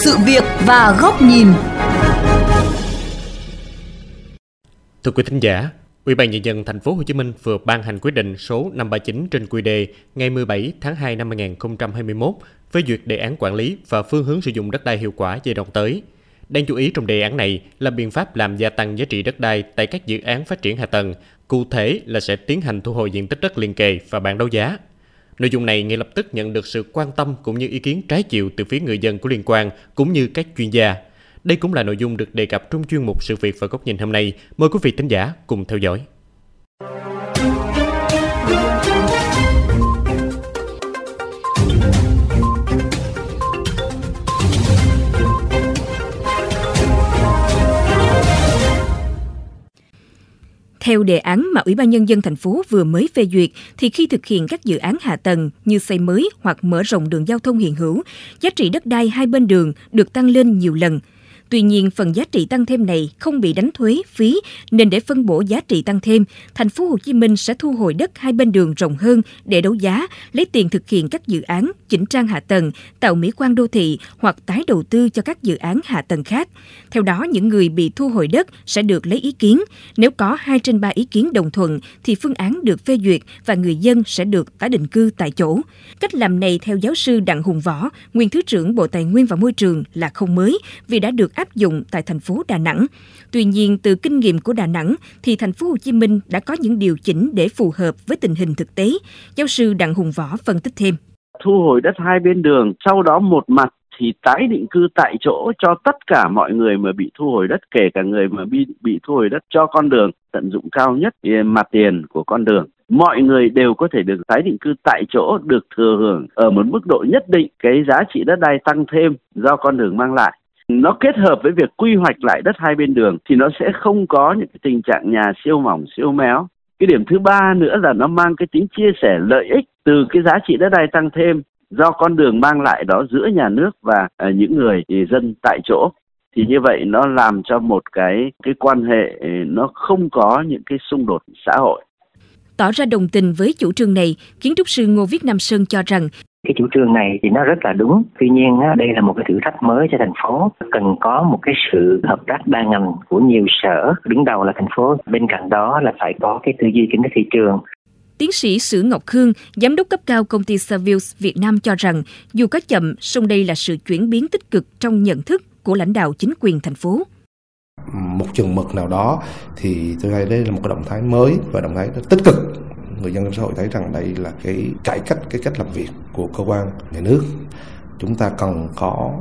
sự việc và góc nhìn. Thưa quý thính giả, Ủy ban nhân dân thành phố Hồ Chí Minh vừa ban hành quyết định số 539 trên quy đề ngày 17 tháng 2 năm 2021 phê duyệt đề án quản lý và phương hướng sử dụng đất đai hiệu quả giai đoạn tới. Đáng chú ý trong đề án này là biện pháp làm gia tăng giá trị đất đai tại các dự án phát triển hạ tầng, cụ thể là sẽ tiến hành thu hồi diện tích đất liền kề và bán đấu giá. Nội dung này ngay lập tức nhận được sự quan tâm cũng như ý kiến trái chiều từ phía người dân có liên quan cũng như các chuyên gia. Đây cũng là nội dung được đề cập trong chuyên mục sự việc và góc nhìn hôm nay. Mời quý vị thính giả cùng theo dõi. Theo đề án mà Ủy ban Nhân dân thành phố vừa mới phê duyệt, thì khi thực hiện các dự án hạ tầng như xây mới hoặc mở rộng đường giao thông hiện hữu, giá trị đất đai hai bên đường được tăng lên nhiều lần – Tuy nhiên, phần giá trị tăng thêm này không bị đánh thuế, phí nên để phân bổ giá trị tăng thêm, thành phố Hồ Chí Minh sẽ thu hồi đất hai bên đường rộng hơn để đấu giá, lấy tiền thực hiện các dự án chỉnh trang hạ tầng, tạo mỹ quan đô thị hoặc tái đầu tư cho các dự án hạ tầng khác. Theo đó, những người bị thu hồi đất sẽ được lấy ý kiến. Nếu có 2 trên 3 ý kiến đồng thuận thì phương án được phê duyệt và người dân sẽ được tái định cư tại chỗ. Cách làm này theo giáo sư Đặng Hùng Võ, nguyên Thứ trưởng Bộ Tài nguyên và Môi trường là không mới vì đã được áp dụng tại thành phố Đà Nẵng. Tuy nhiên, từ kinh nghiệm của Đà Nẵng thì thành phố Hồ Chí Minh đã có những điều chỉnh để phù hợp với tình hình thực tế. Giáo sư Đặng Hùng Võ phân tích thêm. Thu hồi đất hai bên đường, sau đó một mặt thì tái định cư tại chỗ cho tất cả mọi người mà bị thu hồi đất kể cả người mà bị bị thu hồi đất cho con đường tận dụng cao nhất mặt tiền của con đường mọi người đều có thể được tái định cư tại chỗ được thừa hưởng ở một mức độ nhất định cái giá trị đất đai tăng thêm do con đường mang lại nó kết hợp với việc quy hoạch lại đất hai bên đường thì nó sẽ không có những cái tình trạng nhà siêu mỏng siêu méo. Cái điểm thứ ba nữa là nó mang cái tính chia sẻ lợi ích từ cái giá trị đất đai tăng thêm do con đường mang lại đó giữa nhà nước và uh, những người dân tại chỗ. Thì như vậy nó làm cho một cái cái quan hệ ừ, nó không có những cái xung đột xã hội. Tỏ ra đồng tình với chủ trương này, kiến trúc sư Ngô Viết Nam Sơn cho rằng cái chủ trương này thì nó rất là đúng. Tuy nhiên đây là một cái thử thách mới cho thành phố. Cần có một cái sự hợp tác đa ngành của nhiều sở đứng đầu là thành phố. Bên cạnh đó là phải có cái tư duy kinh tế thị trường. Tiến sĩ Sử Ngọc Khương, giám đốc cấp cao công ty Savills Việt Nam cho rằng dù có chậm, song đây là sự chuyển biến tích cực trong nhận thức của lãnh đạo chính quyền thành phố. Một chừng mực nào đó thì tôi thấy đây là một cái động thái mới và động thái tích cực người dân trong xã hội thấy rằng đây là cái cải cách, cái cách làm việc của cơ quan, nhà nước. Chúng ta cần có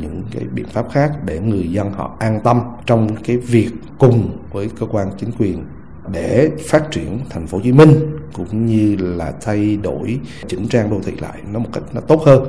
những cái biện pháp khác để người dân họ an tâm trong cái việc cùng với cơ quan chính quyền để phát triển thành phố Hồ Chí Minh, cũng như là thay đổi chỉnh trang đô thị lại nó một cách nó tốt hơn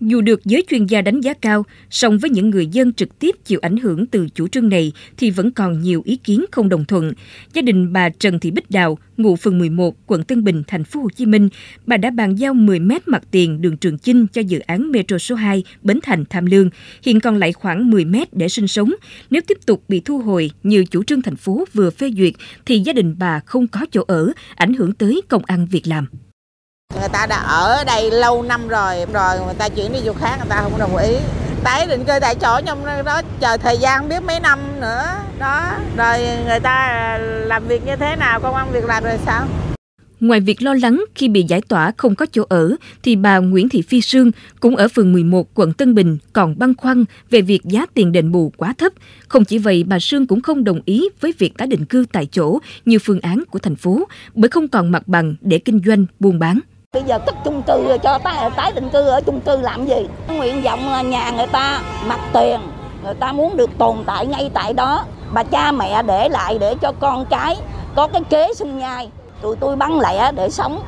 dù được giới chuyên gia đánh giá cao, song với những người dân trực tiếp chịu ảnh hưởng từ chủ trương này thì vẫn còn nhiều ý kiến không đồng thuận. Gia đình bà Trần Thị Bích Đào, ngụ phường 11, quận Tân Bình, thành phố Hồ Chí Minh, bà đã bàn giao 10 mét mặt tiền đường Trường Chinh cho dự án Metro số 2 Bến Thành Tham Lương, hiện còn lại khoảng 10 mét để sinh sống. Nếu tiếp tục bị thu hồi như chủ trương thành phố vừa phê duyệt thì gia đình bà không có chỗ ở, ảnh hưởng tới công ăn việc làm. Người ta đã ở đây lâu năm rồi, rồi người ta chuyển đi chỗ khác người ta không đồng ý. Tái định cư tại chỗ trong đó chờ thời gian biết mấy năm nữa. Đó, rồi người ta à, làm việc như thế nào, công ăn việc làm rồi sao? Ngoài việc lo lắng khi bị giải tỏa không có chỗ ở, thì bà Nguyễn Thị Phi Sương cũng ở phường 11 quận Tân Bình còn băn khoăn về việc giá tiền đền bù quá thấp. Không chỉ vậy, bà Sương cũng không đồng ý với việc tái định cư tại chỗ như phương án của thành phố bởi không còn mặt bằng để kinh doanh, buôn bán. Bây giờ cất chung cư cho tái, tái định cư ở chung cư làm gì? Nguyện vọng là nhà người ta mặt tiền, người ta muốn được tồn tại ngay tại đó. Bà cha mẹ để lại để cho con cái có cái kế sinh nhai. Tụi tôi bắn lẻ để sống.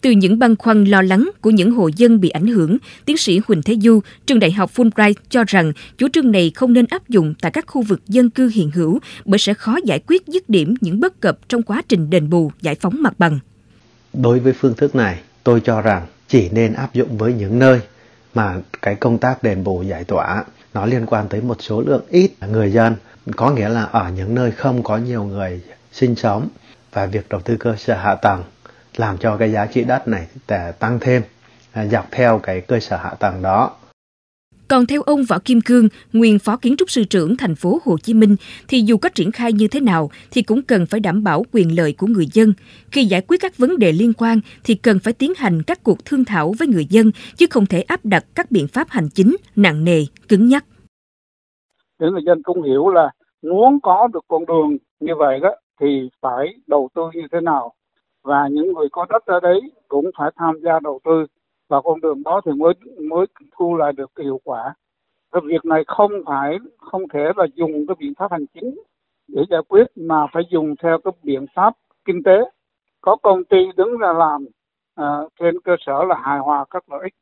Từ những băn khoăn lo lắng của những hộ dân bị ảnh hưởng, tiến sĩ Huỳnh Thế Du, trường đại học Fulbright cho rằng chủ trương này không nên áp dụng tại các khu vực dân cư hiện hữu bởi sẽ khó giải quyết dứt điểm những bất cập trong quá trình đền bù, giải phóng mặt bằng. Đối với phương thức này, tôi cho rằng chỉ nên áp dụng với những nơi mà cái công tác đền bù giải tỏa nó liên quan tới một số lượng ít người dân, có nghĩa là ở những nơi không có nhiều người sinh sống và việc đầu tư cơ sở hạ tầng làm cho cái giá trị đất này tăng thêm à, dọc theo cái cơ sở hạ tầng đó. Còn theo ông Võ Kim Cương, nguyên phó kiến trúc sư trưởng thành phố Hồ Chí Minh, thì dù có triển khai như thế nào thì cũng cần phải đảm bảo quyền lợi của người dân. Khi giải quyết các vấn đề liên quan thì cần phải tiến hành các cuộc thương thảo với người dân, chứ không thể áp đặt các biện pháp hành chính nặng nề, cứng nhắc. Để người dân cũng hiểu là muốn có được con đường như vậy đó thì phải đầu tư như thế nào và những người có đất ở đấy cũng phải tham gia đầu tư và con đường đó thì mới mới thu lại được hiệu quả. Cái việc này không phải không thể là dùng cái biện pháp hành chính để giải quyết mà phải dùng theo cái biện pháp kinh tế. Có công ty đứng ra làm uh, trên cơ sở là hài hòa các lợi ích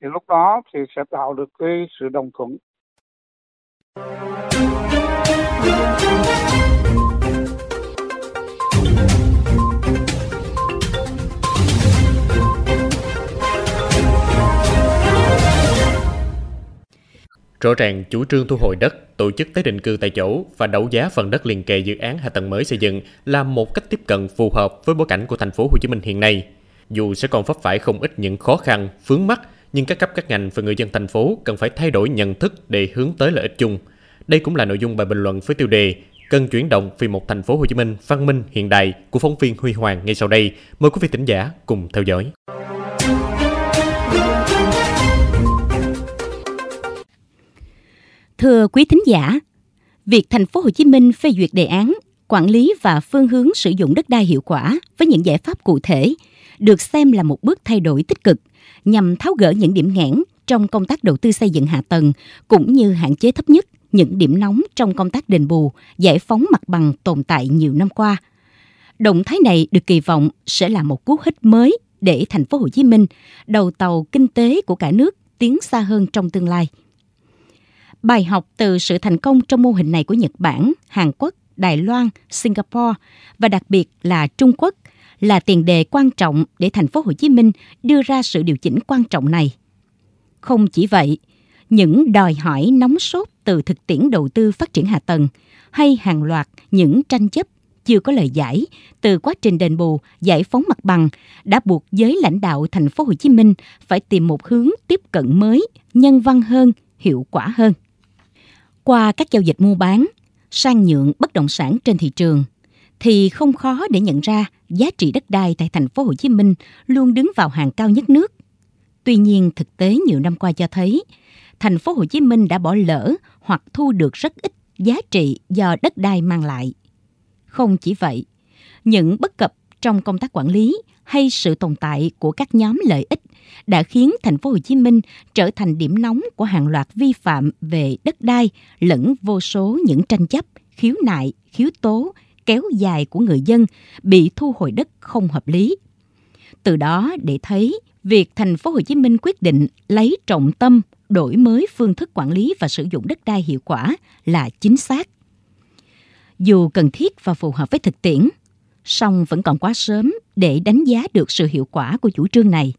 thì lúc đó thì sẽ tạo được cái sự đồng thuận. Rõ ràng chủ trương thu hồi đất, tổ chức tái định cư tại chỗ và đấu giá phần đất liền kề dự án hạ tầng mới xây dựng là một cách tiếp cận phù hợp với bối cảnh của thành phố Hồ Chí Minh hiện nay. Dù sẽ còn vấp phải không ít những khó khăn, vướng mắt, nhưng các cấp các ngành và người dân thành phố cần phải thay đổi nhận thức để hướng tới lợi ích chung. Đây cũng là nội dung bài bình luận với tiêu đề Cần chuyển động vì một thành phố Hồ Chí Minh văn minh hiện đại của phóng viên Huy Hoàng ngay sau đây. Mời quý vị thính giả cùng theo dõi. Thưa quý thính giả, việc thành phố Hồ Chí Minh phê duyệt đề án quản lý và phương hướng sử dụng đất đai hiệu quả với những giải pháp cụ thể được xem là một bước thay đổi tích cực nhằm tháo gỡ những điểm nghẽn trong công tác đầu tư xây dựng hạ tầng cũng như hạn chế thấp nhất những điểm nóng trong công tác đền bù, giải phóng mặt bằng tồn tại nhiều năm qua. Động thái này được kỳ vọng sẽ là một cú hích mới để thành phố Hồ Chí Minh, đầu tàu kinh tế của cả nước tiến xa hơn trong tương lai. Bài học từ sự thành công trong mô hình này của Nhật Bản, Hàn Quốc, Đài Loan, Singapore và đặc biệt là Trung Quốc là tiền đề quan trọng để thành phố Hồ Chí Minh đưa ra sự điều chỉnh quan trọng này. Không chỉ vậy, những đòi hỏi nóng sốt từ thực tiễn đầu tư phát triển hạ tầng hay hàng loạt những tranh chấp chưa có lời giải từ quá trình đền bù, giải phóng mặt bằng đã buộc giới lãnh đạo thành phố Hồ Chí Minh phải tìm một hướng tiếp cận mới, nhân văn hơn, hiệu quả hơn. Qua các giao dịch mua bán, sang nhượng bất động sản trên thị trường thì không khó để nhận ra giá trị đất đai tại thành phố Hồ Chí Minh luôn đứng vào hàng cao nhất nước. Tuy nhiên, thực tế nhiều năm qua cho thấy, thành phố Hồ Chí Minh đã bỏ lỡ hoặc thu được rất ít giá trị do đất đai mang lại. Không chỉ vậy, những bất cập trong công tác quản lý hay sự tồn tại của các nhóm lợi ích đã khiến thành phố Hồ Chí Minh trở thành điểm nóng của hàng loạt vi phạm về đất đai lẫn vô số những tranh chấp, khiếu nại, khiếu tố kéo dài của người dân bị thu hồi đất không hợp lý. Từ đó để thấy việc thành phố Hồ Chí Minh quyết định lấy trọng tâm đổi mới phương thức quản lý và sử dụng đất đai hiệu quả là chính xác. Dù cần thiết và phù hợp với thực tiễn, song vẫn còn quá sớm để đánh giá được sự hiệu quả của chủ trương này.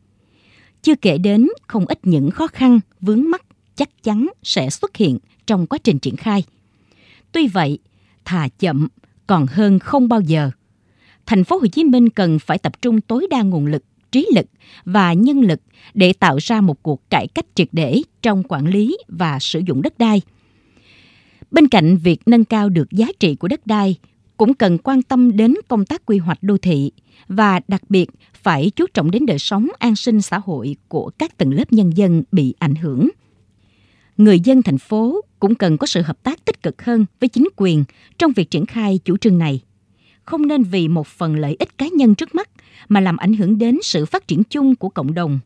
Chưa kể đến không ít những khó khăn, vướng mắc chắc chắn sẽ xuất hiện trong quá trình triển khai. Tuy vậy, thà chậm còn hơn không bao giờ. Thành phố Hồ Chí Minh cần phải tập trung tối đa nguồn lực, trí lực và nhân lực để tạo ra một cuộc cải cách triệt để trong quản lý và sử dụng đất đai. Bên cạnh việc nâng cao được giá trị của đất đai, cũng cần quan tâm đến công tác quy hoạch đô thị và đặc biệt phải chú trọng đến đời sống an sinh xã hội của các tầng lớp nhân dân bị ảnh hưởng. Người dân thành phố cũng cần có sự hợp tác tích cực hơn với chính quyền trong việc triển khai chủ trương này. Không nên vì một phần lợi ích cá nhân trước mắt mà làm ảnh hưởng đến sự phát triển chung của cộng đồng.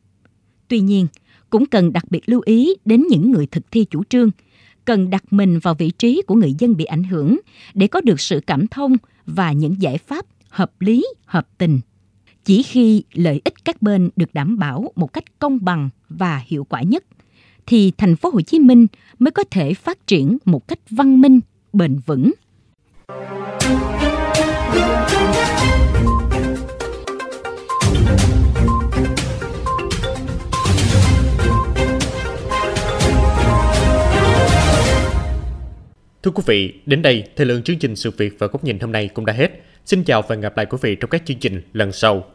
Tuy nhiên, cũng cần đặc biệt lưu ý đến những người thực thi chủ trương, cần đặt mình vào vị trí của người dân bị ảnh hưởng để có được sự cảm thông và những giải pháp hợp lý, hợp tình. Chỉ khi lợi ích các bên được đảm bảo một cách công bằng và hiệu quả nhất thì thành phố Hồ Chí Minh mới có thể phát triển một cách văn minh, bền vững. Quý vị, đến đây, thời lượng chương trình sự việc và góc nhìn hôm nay cũng đã hết. Xin chào và hẹn gặp lại quý vị trong các chương trình lần sau.